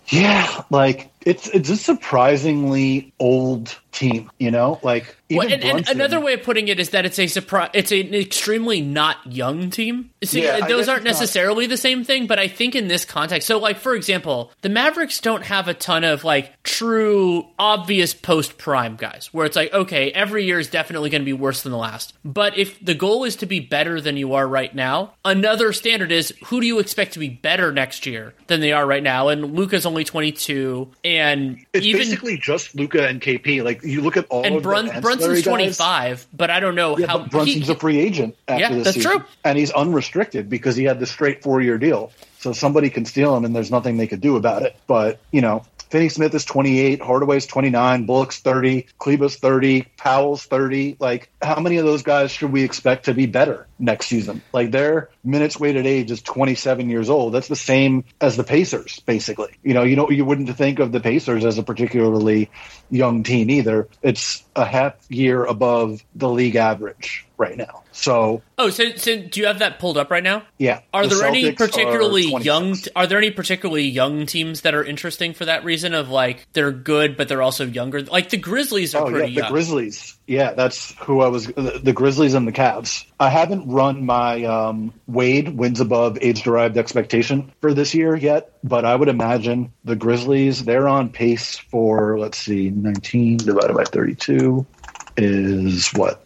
Yeah, like it's it's a surprisingly old team. You know, like even Well, and, and another way of putting it is that it's a surprise. It's an extremely not young team. See, Yeah, those aren't it's not- necessarily the same thing, but I think in this context, so like for example, the Mavericks don't have a ton of like true obvious post prime guys, where it's like okay, every year is definitely going to be worse than the last. But if the goal is to be better than you are right now, another standard is who do you expect to be better next year than they are right now? And Luka's only twenty two, and It's even basically just Luka and KP. Like you look at all and Brun- Brunson's twenty five, but I don't know Yeah, how Brunson's he- a free agent after Yeah, this that's season. true. and he's unrestricted because he had the straight four year deal. So somebody can steal him, and there's nothing they could do about it. But you know, Finney Smith is 28, Hardaway's 29, Bullock's 30, Kleber's 30, Powell's 30. Like, how many of those guys should we expect to be better next season? Like, their minutes weighted age is 27 years old. That's the same as the Pacers, basically. You know, you know, you wouldn't think of the Pacers as a particularly young team either. It's a half year above the league average right now. So, Oh, so, so do you have that pulled up right now? yeah. Are the there any Celtics are particularly 26. young? Are there any particularly young teams that are interesting for that reason? Of like they're good, but they're also younger. Like the Grizzlies are Oh yeah, pretty the young. Grizzlies. Yeah, that's who I was. The, the Grizzlies and the Cavs. I haven't run my um, Wade wins above age derived expectation for this year yet, but I would imagine the Grizzlies. They're on pace for let's see, nineteen divided by thirty-two is what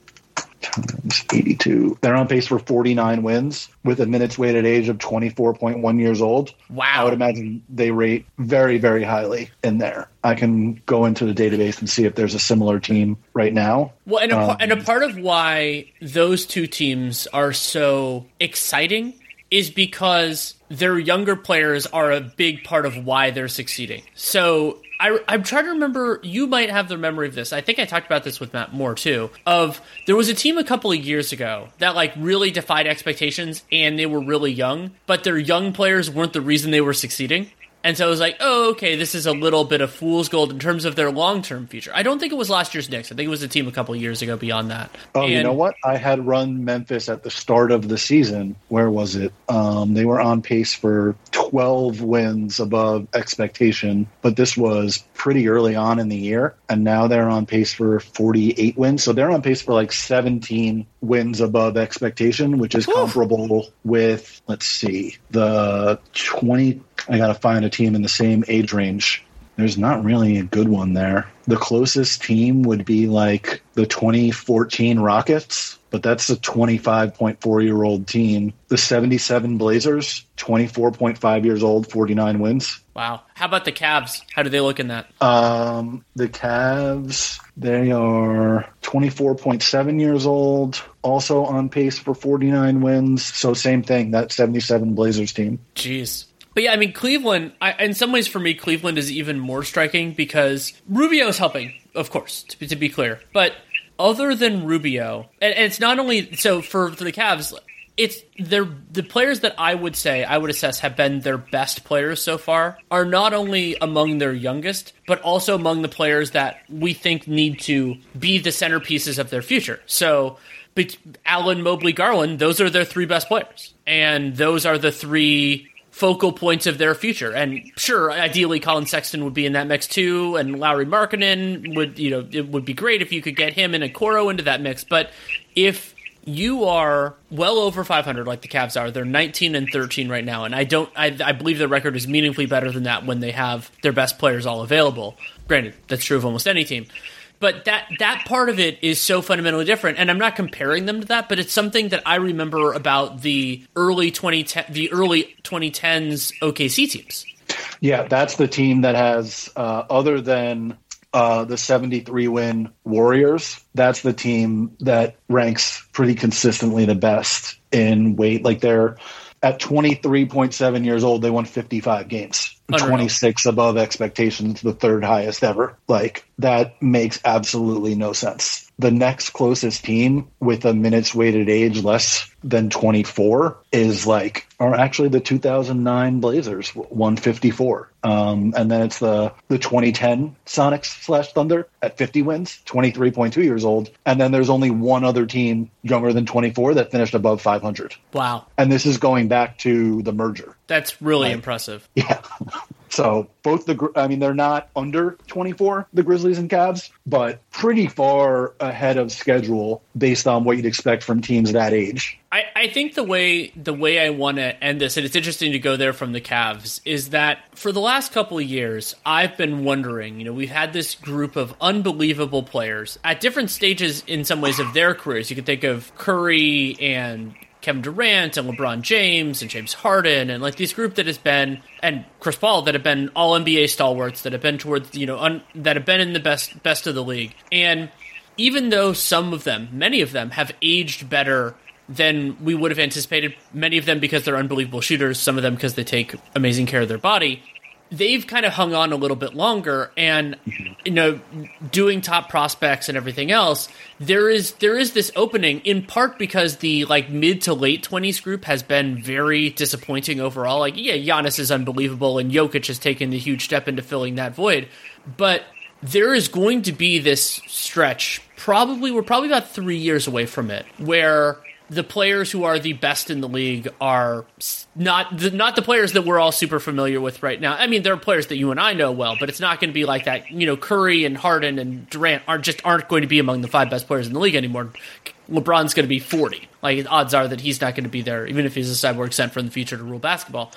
times 82. They're on pace for 49 wins with a minutes weighted age of 24.1 years old. Wow. I would imagine they rate very, very highly in there. I can go into the database and see if there's a similar team right now. Well, and a, Um, and a part of why those two teams are so exciting is because their younger players are a big part of why they're succeeding. So I, I'm trying to remember. You might have the memory of this. I think I talked about this with Matt Moore too. Of there was a team a couple of years ago that like really defied expectations, and they were really young, but their young players weren't the reason they were succeeding. And so I was like, oh, okay, this is a little bit of fool's gold in terms of their long term future. I don't think it was last year's Knicks. I think it was a team a couple of years ago beyond that. Oh, you know what? I had run Memphis at the start of the season. Where was it? Um, they were on pace for 12 wins above expectation, but this was pretty early on in the year. And now they're on pace for 48 wins. So they're on pace for like 17 wins above expectation, which is comparable with, let's see, the 20. I got to find a team in the same age range There's not really a good one there. The closest team would be like the 2014 Rockets, but that's a 25.4 year old team. The 77 Blazers, 24.5 years old, 49 wins. Wow. How about the Cavs? How do they look in that? Um, the Cavs, they are 24.7 years old, also on pace for 49 wins. So same thing, that 77 Blazers team. Jeez. But yeah, I mean, Cleveland, I, in some ways for me, Cleveland is even more striking because Rubio is helping, of course, to, to be clear. But other than Rubio, and, and it's not only so for, for the Cavs, it's they're the players that I would say I would assess have been their best players so far are not only among their youngest, but also among the players that we think need to be the centerpieces of their future. So but Allen, Mobley, Garland, those are their three best players. And those are the three focal points of their future. And sure, ideally Collin Sexton would be in that mix too, and Lauri Markkanen would, you know, it would be great if you could get him and Okoro into that mix. But if you are well over 500 like the Cavs are. They're 19 and 13 right now, and I don't. I, I believe their record is meaningfully better than that when they have their best players all available. Granted, that's true of almost any team. But that that part of it is so fundamentally different, and I'm not comparing them to that, but it's something that I remember about the early 2010, the early 2010s OKC teams. Yeah, that's the team that has, uh, other than uh, the 73 win Warriors, that's the team that ranks pretty consistently the best in weight. Like they're at 23.7 years old, they won 55 games. Unreal. 26 above expectations, the third highest ever. Like that makes absolutely no sense. The next closest team with a minutes weighted age less than 24 is like, or actually the 2009 Blazers, 154. Um, and then it's the, the 2010 Sonics slash Thunder at 50 wins, 23.2 years old. And then there's only one other team younger than 24 that finished above 500. Wow, And this is going back to the merger. that's really impressive. Yeah. So both the, I mean, they're not under 24, the Grizzlies and Cavs, but pretty far ahead of schedule based on what you'd expect from teams that age. I, I think the way the way I want to end this, and it's interesting to go there from the Cavs, is that for the last couple of years, I've been wondering. You know, we've had this group of unbelievable players at different stages in some ways of their careers. You could think of Curry and Kevin Durant and LeBron James and James Harden and like this group that has been and Chris Paul that have been all NBA stalwarts that have been towards you know un, that have been in the best best of the league. And even though some of them many of them have aged better than we would have anticipated many of them because they're unbelievable shooters some of them because they take amazing care of their body they've kind of hung on a little bit longer and you know doing top prospects and everything else there is there is this opening in part because the like mid to late 20s group has been very disappointing overall. Like yeah Giannis is unbelievable and Jokic has taken the huge step into filling that void but there is going to be this stretch probably we're probably about 3 years away from it where the players who are the best in the league are not the, not the players that we're all super familiar with right now. I mean, there are players that you and I know well, but it's not going to be like that. You know, Curry and Harden and Durant aren't just aren't going to be among the five best players in the league anymore. LeBron's going to be forty. Like odds are that he's not going to be there, even if he's a cyborg sent from the future to rule basketball.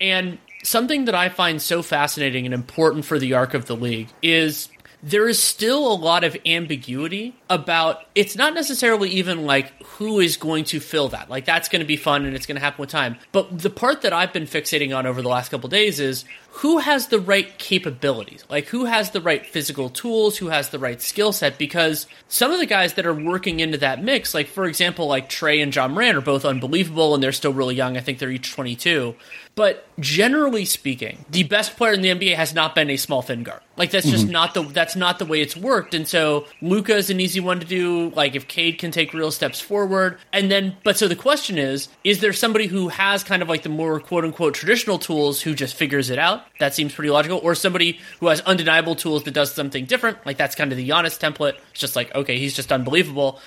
And something that I find so fascinating and important for the arc of the league is there is still a lot of ambiguity about it's not necessarily even like who is going to fill that. Like that's going to be fun and it's going to happen with time. But the part that i've been fixating on over the last couple days is who has the right capabilities like who has the right physical tools who has the right skill set because some of the guys that are working into that mix like for example like trae and ja morant are both unbelievable and they're still really young i think they're each 22 but generally speaking, the best player in the NBA has not been a small thin guard. Like that's just mm-hmm. not the that's not the way it's worked. And so Luka is an easy one to do. Like if Cade can take real steps forward, and then but so the question is, is there somebody who has kind of like the more quote unquote traditional tools who just figures it out? That seems pretty logical. Or somebody who has undeniable tools that does something different. Like that's kind of the Giannis template. It's just like okay, he's just unbelievable.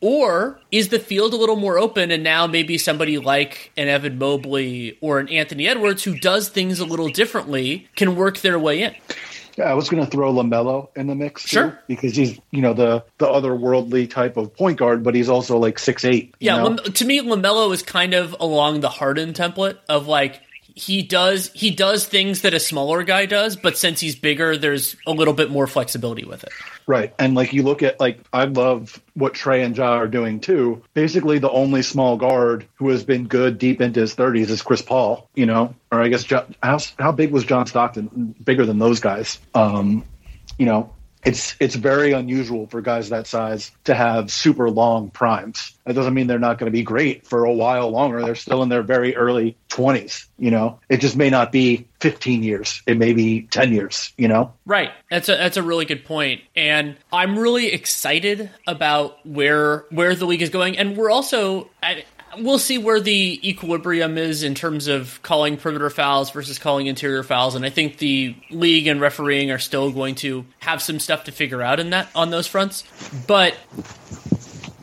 Or is the field a little more open and now maybe somebody like an Evan Mobley or an Anthony Edwards who does things a little differently can work their way in? Yeah, I was going to throw Lamelo in the mix, too, Sure. because he's you know the the otherworldly type of point guard, but he's also like six eight. Yeah, Lam- to me, Lamelo is kind of along the Harden template of like he does he does things that a smaller guy does, but since he's bigger, there's a little bit more flexibility with it. Right. And like you look at like I love what Trae and Ja are doing too. Basically the only small guard who has been good deep into his 30s is Chris Paul, you know. Or I guess how how big was John Stockton? Bigger than those guys. Um, you know, it's it's very unusual for guys that size to have super long primes. That doesn't mean they're not going to be great for a while longer. They're still in their very early 20s, you know. It just may not be 15 years. It may be 10 years, you know. Right. That's a that's a really good point. And I'm really excited about where where the league is going and we're also we'll see where the equilibrium is in terms of calling perimeter fouls versus calling interior fouls and i think the league and refereeing are still going to have some stuff to figure out in that on those fronts. But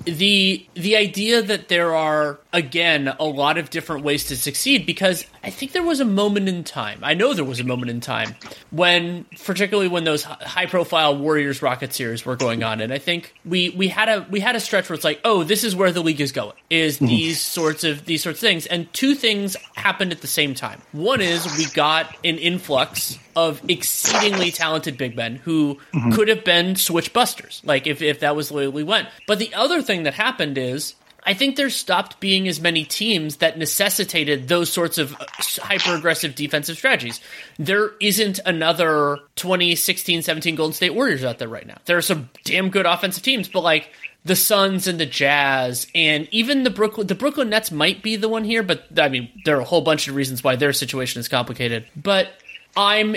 the the idea that there are again a lot of different ways to succeed because I think there was a moment in time. I know there was a moment in time when particularly when those high profile Warriors Rocket series were going on and I think we we had a we had a stretch where it's like, "Oh, this is where the league is going." Is mm-hmm. these sorts of these sorts of things and two things happened at the same time. One is we got an influx of exceedingly talented big men who mm-hmm. could have been switch busters, like if, if that was the way we went. But the other thing that happened is I think there stopped being as many teams that necessitated those sorts of hyper aggressive defensive strategies. There isn't another 2016 17 Golden State Warriors out there right now. There are some damn good offensive teams, but like the Suns and the Jazz and even the Brooklyn the Brooklyn Nets might be the one here, but I mean there are a whole bunch of reasons why their situation is complicated. But I'm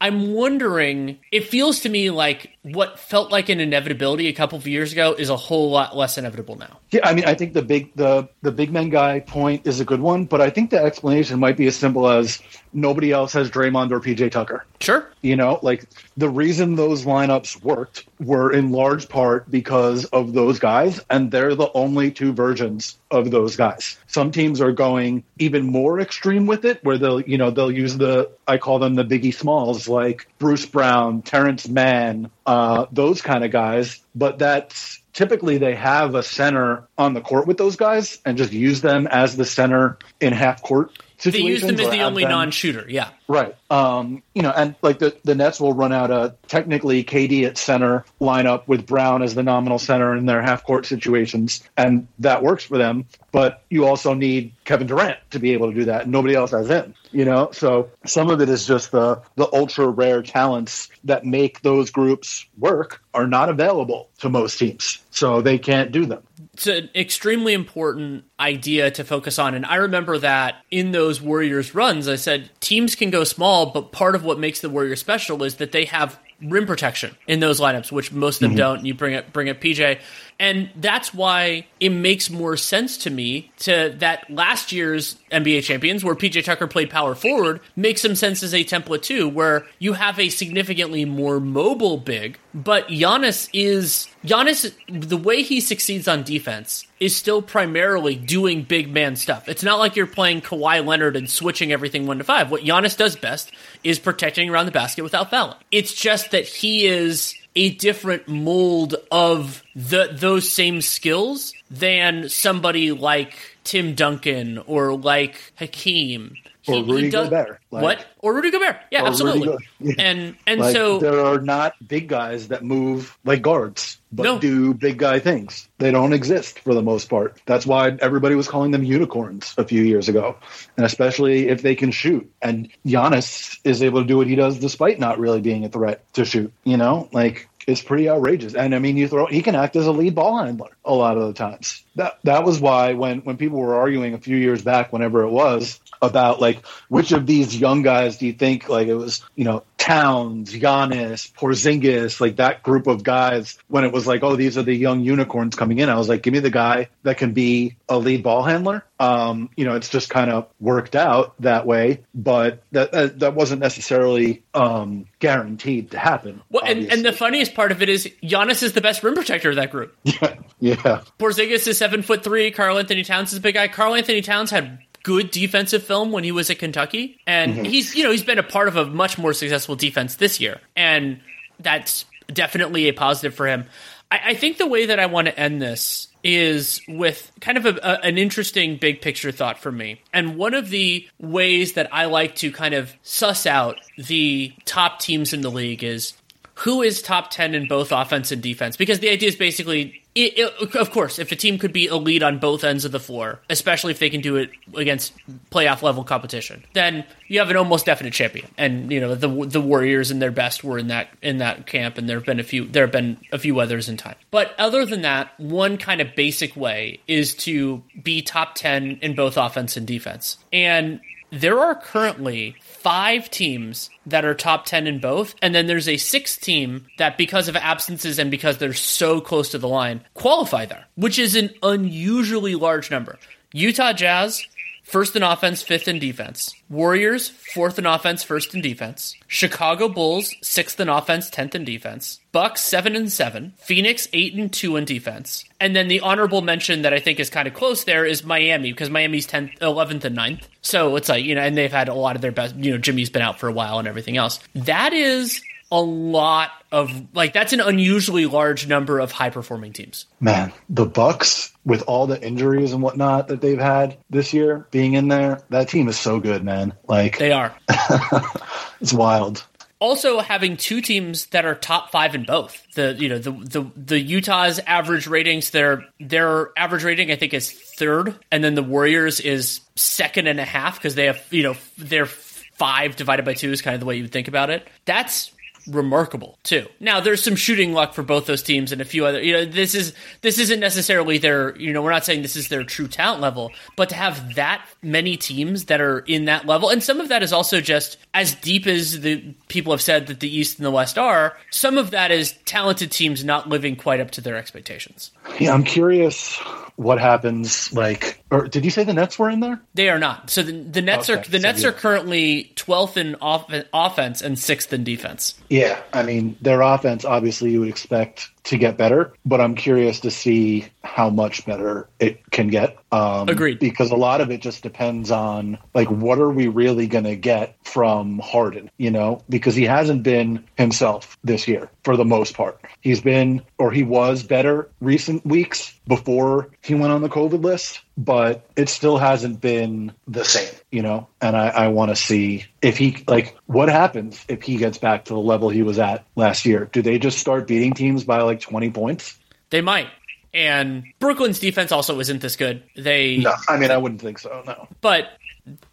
I'm wondering. It feels to me like what felt like an inevitability a couple of years ago is a whole lot less inevitable now. Yeah, I mean, I think the big the the big men guy point is a good one, but I think the explanation might be as simple as nobody else has Draymond or PJ Tucker. Sure. You know, like the reason those lineups worked were in large part because of those guys, and they're the only two versions of those guys. Some teams are going even more extreme with it, where they'll, you know, they'll use the I call them the Biggie Smalls, like Bruce Brown, Terance Mann, uh, Uh, those kind of guys. But that's typically they have a center on the court with those guys and just use them as the center in half court they use them as the only non-shooter. Yeah, right. Um, you know, and like the the Nets will run out a technically KD at center lineup with Brown as the nominal center in their half court situations, and that works for them. But you also need Kevin Durant to be able to do that. Nobody else has him. You know, so some of it is just the the ultra rare talents that make those groups work are not available to most teams, so they can't do them it's an extremely important idea to focus on. And I remember that in those Warriors runs, I said teams can go small, but part of what makes the Warriors special is that they have rim protection in those lineups, which most of them mm-hmm. don't. You bring it, bring up PJ, and that's why it makes more sense to me to that last year's NBA champions, where PJ Tucker played power forward, makes some sense as a template too, where you have a significantly more mobile big, but Giannis is Giannis. The way he succeeds on defense is still primarily doing big man stuff. It's not like you're playing Kawhi Leonard and switching everything one to five. What Giannis does best is protecting around the basket without fouling. It's just that he is a different mold of the those same skills than somebody like Tim Duncan or like Hakeem. He, or Rudy does, Gobert. Like, what? Or Rudy Gobert. Yeah, absolutely. Yeah. And and like, so there are not big guys that move like guards, but no. do big guy things. They don't exist for the most part. That's why everybody was calling them unicorns a few years ago, and especially if they can shoot. And Giannis is able to do what he does despite not really being a threat to shoot. You know, like it's pretty outrageous. And I mean, you throw he can act as a lead ball handler a lot of the times. That that was why when when people were arguing a few years back, whenever it was about like which of these young guys do you think like it was you know Towns, Giannis, Porzingis, like that group of guys. When it was like, oh, these are the young unicorns coming in, I was like, give me the guy that can be a lead ball handler. Um, you know, it's just kind of worked out that way, but that that, that wasn't necessarily um, guaranteed to happen. Well, and, and, the funniest part of it is Giannis is the best rim protector of that group. Yeah, yeah. Porzingis is seven foot three. Karl-Anthony Towns is a big guy. Karl-Anthony Towns had good defensive film when he was at Kentucky, and mm-hmm. he's you know he's been a part of a much more successful defense this year, and that's definitely a positive for him. I, I think the way that I want to end this is with kind of a, a, an interesting big picture thought for me. And one of the ways that I like to kind of suss out the top teams in the league is who is top 10 in both offense and defense? Because the idea is basically it, it, of course, if a team could be elite on both ends of the floor, especially if they can do it against playoff level competition, then you have an almost definite champion. And you know the the Warriors and their best were in that in that camp, and there have been a few there have been a few others in time. But other than that, one kind of basic way is to be top ten in both offense and defense. And there are currently five teams that are top 10 in both. And then there's a sixth team that, because of absences and because they're so close to the line, qualify there, which is an unusually large number. Utah Jazz, First in offense, fifth in defense. Warriors, fourth in offense, first in defense. Chicago Bulls, sixth in offense, tenth in defense. Bucks, seven and seven. Phoenix, eight and two in defense. And then the honorable mention that I think is kind of close there is Miami because Miami's 10th, 11th and 9th. So it's like, you know, and they've had a lot of their best, you know, Jimmy's been out for a while and everything else. That is a lot of like that's an unusually large number of high performing teams. Man, the Bucks with all the injuries and whatnot that they've had this year being in there, that team is so good, man. Like they are. it's wild. Also, having two teams that are top five in both the you know the the the Utah's average ratings their their average rating I think is third, and then the Warriors is second and a half because they have you know they're five divided by two is kind of the way you would think about it. That's remarkable too. Now there's some shooting luck for both those teams and a few other you know this is this isn't necessarily their you know we're not saying this is their true talent level but to have that many teams that are in that level and some of that is also just as deep as the people have said that the East and the West are some of that is talented teams not living quite up to their expectations. Yeah, I'm curious what happens like or did you say the Nets were in there? They are not. So the, the Nets okay, are the so Nets yeah. are currently 12th in off, offense and 6th in defense. Yeah, I mean, their offense obviously you would expect to get better, but I'm curious to see how much better it can get. Um, Agreed. Because a lot of it just depends on like what are we really going to get from Harden, you know? Because he hasn't been himself this year for the most part. He's been or he was better recent weeks before he went on the COVID list, but it still hasn't been the same, you know? And I, I want to see if he, like, what happens if he gets back to the level he was at last year? Do they just start beating teams by like 20 points? They might. And Brooklyn's defense also isn't this good. They No, I mean I wouldn't think so, no. But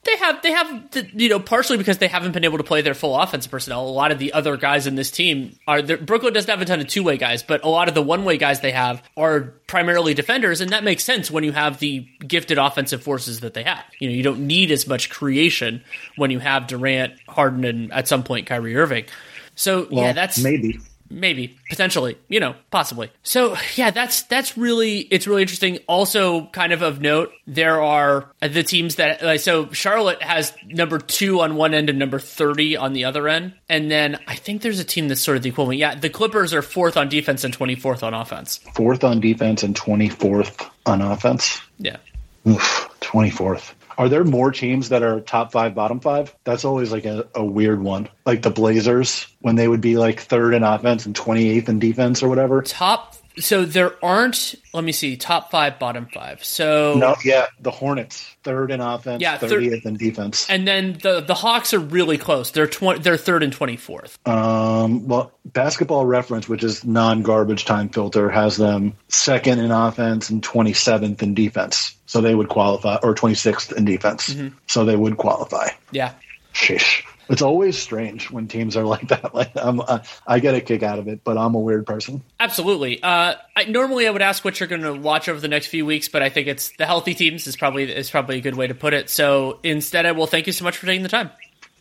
they have they have you know partially because they haven't been able to play their full offensive personnel. A lot of the other guys in this team are Brooklyn doesn't have a ton of two way guys, but a lot of the one way guys they have are primarily defenders, and that makes sense when you have the gifted offensive forces that they have. You know, you don't need as much creation when you have Durant, Harden, and at some point Kyrie Irving. So well, yeah, that's maybe maybe. Potentially. You know possibly. So yeah that's that's really it's really interesting. Also kind of of note there are the teams that like so charlotte has number two on one end and number 30 on the other end. And then i think there's a team that's sort of the equivalent. Yeah the clippers are fourth on defense and 24th on offense. Fourth on defense and 24th on offense? Yeah. Oof, 24th are there more teams that are top five, bottom five? That's always like a, a, weird one. Like the Blazers, when they would be like third in offense and 28th in defense or whatever. Top so there aren't. Let me see. Top five, bottom five. So no, yeah, the Hornets third in offense, yeah, thirtieth in defense, and then the the Hawks are really close. They're twenty. They're third and twenty fourth. Um, well, Basketball Reference, which is non garbage time filter, has them second in offense and twenty seventh in defense. So they would qualify, or twenty sixth in defense. Mm-hmm. So they would qualify. Yeah. Sheesh. It's always strange when teams are like that. Like uh, I get a kick out of it, but I'm a weird person. Absolutely. Uh, I, normally, I would ask what you're going to watch over the next few weeks, but I think it's the healthy teams is probably is probably a good way to put it. So instead, I will thank you so much for taking the time.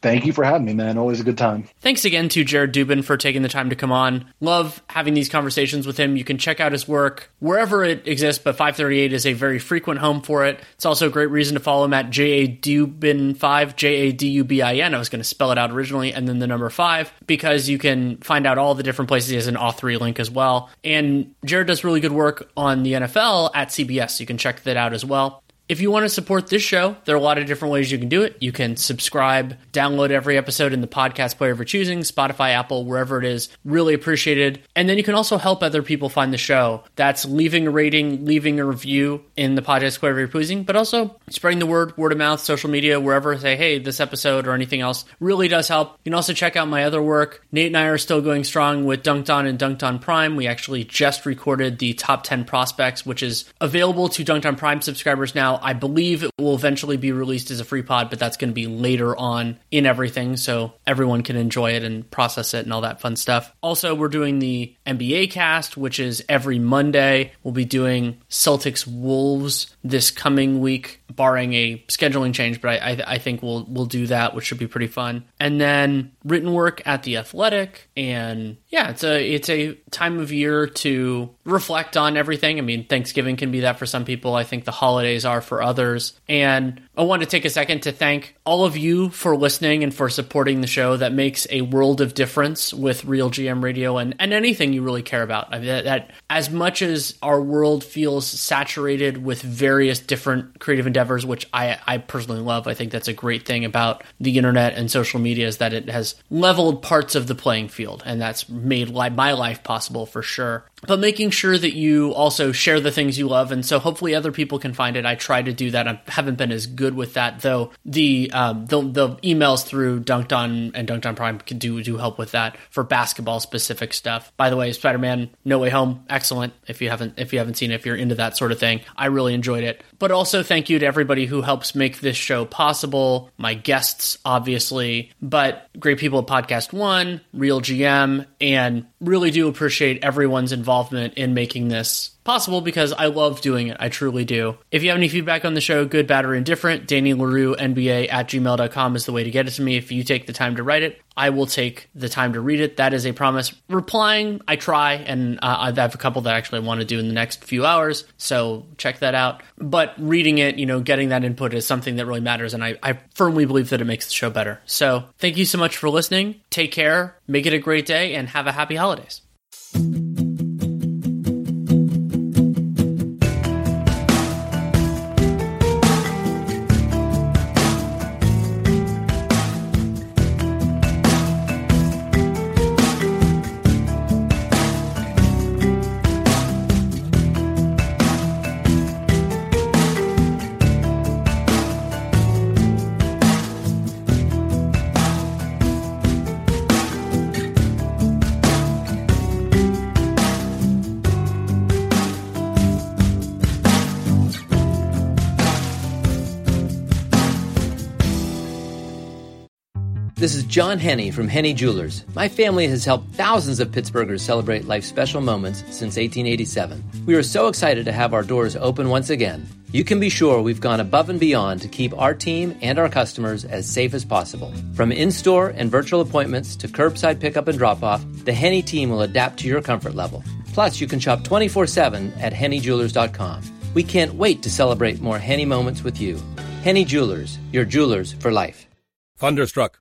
Thank you for having me, man. Always a good time. Thanks again to Jared Dubin for taking the time to come on. Love having these conversations with him. You can check out his work wherever it exists, but 538 is a very frequent home for it. It's also a great reason to follow him at J A Dubin5, J A D U B I N. I was going to spell it out originally, and then the number five, because you can find out all the different places. He has an author link as well. And Jared does really good work on the NFL at CBS. You can check that out as well. If you want to support this show, there are a lot of different ways you can do it. You can subscribe, download every episode in the podcast player of your choosing, Spotify, Apple, wherever it is. Really appreciated. And then you can also help other people find the show. That's leaving a rating, leaving a review in the podcast player of your choosing, but also spreading the word, word of mouth, social media, wherever. Say, hey, this episode or anything else really does help. You can also check out my other work. Nate and I are still going strong with Dunked On and Dunked On Prime. We actually just recorded the top 10 prospects, which is available to Dunked On Prime subscribers now. I believe it will eventually be released as a free pod, but that's going to be later on in everything so everyone can enjoy it and process it and all that fun stuff. Also, we're doing the NBA cast, which is every Monday. We'll be doing Celtics Wolves this coming week, barring a scheduling change, but I, I, I think we'll we'll do that, which should be pretty fun. And then written work at the Athletic, and yeah, it's a it's a time of year to reflect on everything. I mean, Thanksgiving can be that for some people. I think the holidays are for others, and I want to take a second to thank all of you for listening and for supporting the show. That makes a world of difference with Real GM Radio and, and anything you really care about. I mean, that, that as much as our world feels saturated with various different creative endeavors, which I, I personally love, I think that's a great thing about the internet and social media is that it has leveled parts of the playing field, and that's made li- my life possible for sure but making sure that you also share the things you love and so hopefully other people can find it. I try to do that. I haven't been as good with that though. The um, the, the emails through dunked on and dunked on prime can do do help with that for basketball specific stuff. By the way spider-man no way home excellent if you haven't if you haven't seen it if you're into that sort of thing. I really enjoyed it. But also thank you to everybody who helps make this show possible. My guests obviously but great people at podcast one real gm and really do appreciate everyone's involvement in making this possible because I love doing it. I truly do. If you have any feedback on the show, good, bad, or indifferent, Danny Leroux, NBA at gmail.com is the way to get it to me. If you take the time to write it, I will take the time to read it. That is a promise. Replying, I try, and uh, I have a couple that I actually want to do in the next few hours, so check that out. But reading it, you know, getting that input is something that really matters, and I, I firmly believe that it makes the show better. So thank you so much for listening. Take care, make it a great day, and have a happy holidays. John Henne from Henne Jewelers. My family has helped thousands of Pittsburghers celebrate life's special moments since 1887. We are so excited to have our doors open once again. You can be sure we've gone above and beyond to keep our team and our customers as safe as possible. From in store and virtual appointments to curbside pickup and drop off, the Henne team will adapt to your comfort level. Plus, you can shop 24 7 at HenneJewelers.com. We can't wait to celebrate more Henne moments with you. Henne Jewelers, your jewelers for life. Thunderstruck.